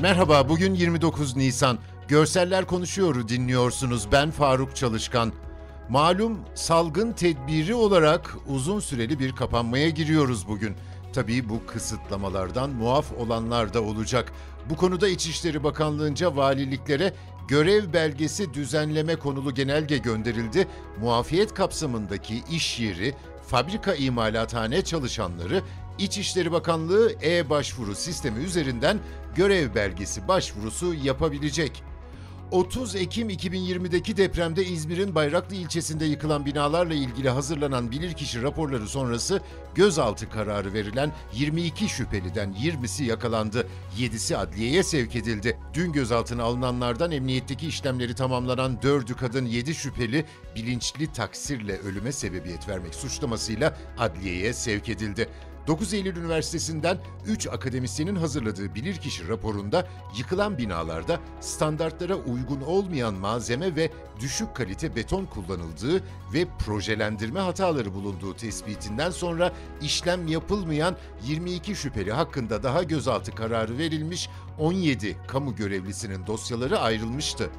Merhaba, bugün 29 Nisan. Görseller Konuşuyor'u dinliyorsunuz. Ben Faruk Çalışkan. Malum salgın tedbiri olarak uzun süreli bir kapanmaya giriyoruz bugün. Tabii bu kısıtlamalardan muaf olanlar da olacak. Bu konuda İçişleri Bakanlığı'nca valiliklere görev belgesi düzenleme konulu genelge gönderildi. Muafiyet kapsamındaki iş yeri, fabrika imalathane çalışanları İçişleri Bakanlığı e-başvuru sistemi üzerinden görev belgesi başvurusu yapabilecek. 30 Ekim 2020'deki depremde İzmir'in Bayraklı ilçesinde yıkılan binalarla ilgili hazırlanan bilirkişi raporları sonrası gözaltı kararı verilen 22 şüpheliden 20'si yakalandı, 7'si adliyeye sevk edildi. Dün gözaltına alınanlardan emniyetteki işlemleri tamamlanan 4'ü kadın 7 şüpheli bilinçli taksirle ölüme sebebiyet vermek suçlamasıyla adliyeye sevk edildi. 9 Eylül Üniversitesi'nden 3 akademisyenin hazırladığı bilirkişi raporunda yıkılan binalarda standartlara uygun olmayan malzeme ve düşük kalite beton kullanıldığı ve projelendirme hataları bulunduğu tespitinden sonra işlem yapılmayan 22 şüpheli hakkında daha gözaltı kararı verilmiş, 17 kamu görevlisinin dosyaları ayrılmıştı.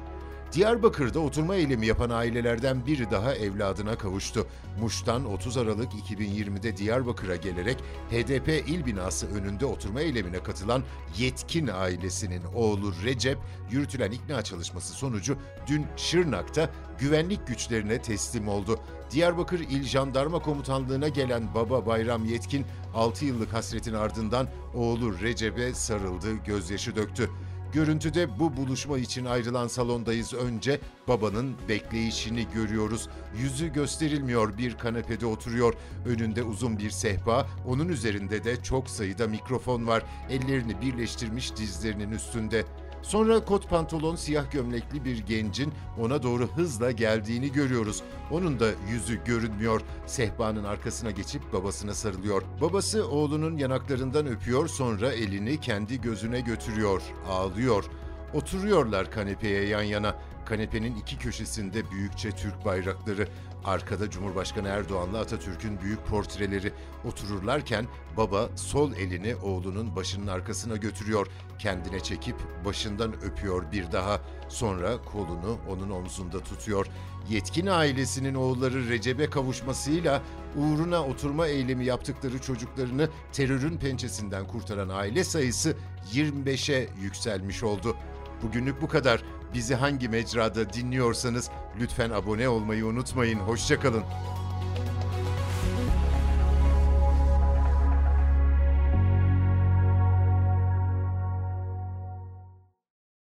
Diyarbakır'da oturma eylemi yapan ailelerden biri daha evladına kavuştu. Muş'tan 30 Aralık 2020'de Diyarbakır'a gelerek HDP il binası önünde oturma eylemine katılan Yetkin ailesinin oğlu Recep yürütülen ikna çalışması sonucu dün Şırnak'ta güvenlik güçlerine teslim oldu. Diyarbakır İl Jandarma Komutanlığı'na gelen baba Bayram Yetkin 6 yıllık hasretin ardından oğlu Recep'e sarıldı, gözyaşı döktü. Görüntüde bu buluşma için ayrılan salondayız önce babanın bekleyişini görüyoruz. Yüzü gösterilmiyor bir kanepede oturuyor. Önünde uzun bir sehpa, onun üzerinde de çok sayıda mikrofon var. Ellerini birleştirmiş dizlerinin üstünde. Sonra kot pantolon siyah gömlekli bir gencin ona doğru hızla geldiğini görüyoruz. Onun da yüzü görünmüyor. Sehpanın arkasına geçip babasına sarılıyor. Babası oğlunun yanaklarından öpüyor sonra elini kendi gözüne götürüyor. Ağlıyor. Oturuyorlar kanepeye yan yana. Kanepenin iki köşesinde büyükçe Türk bayrakları, arkada Cumhurbaşkanı Erdoğan'la Atatürk'ün büyük portreleri. Otururlarken baba sol elini oğlunun başının arkasına götürüyor. Kendine çekip başından öpüyor bir daha. Sonra kolunu onun omzunda tutuyor. Yetkin ailesinin oğulları Recep'e kavuşmasıyla uğruna oturma eylemi yaptıkları çocuklarını terörün pençesinden kurtaran aile sayısı 25'e yükselmiş oldu. Bugünlük bu kadar. Bizi hangi mecrada dinliyorsanız lütfen abone olmayı unutmayın. Hoşçakalın.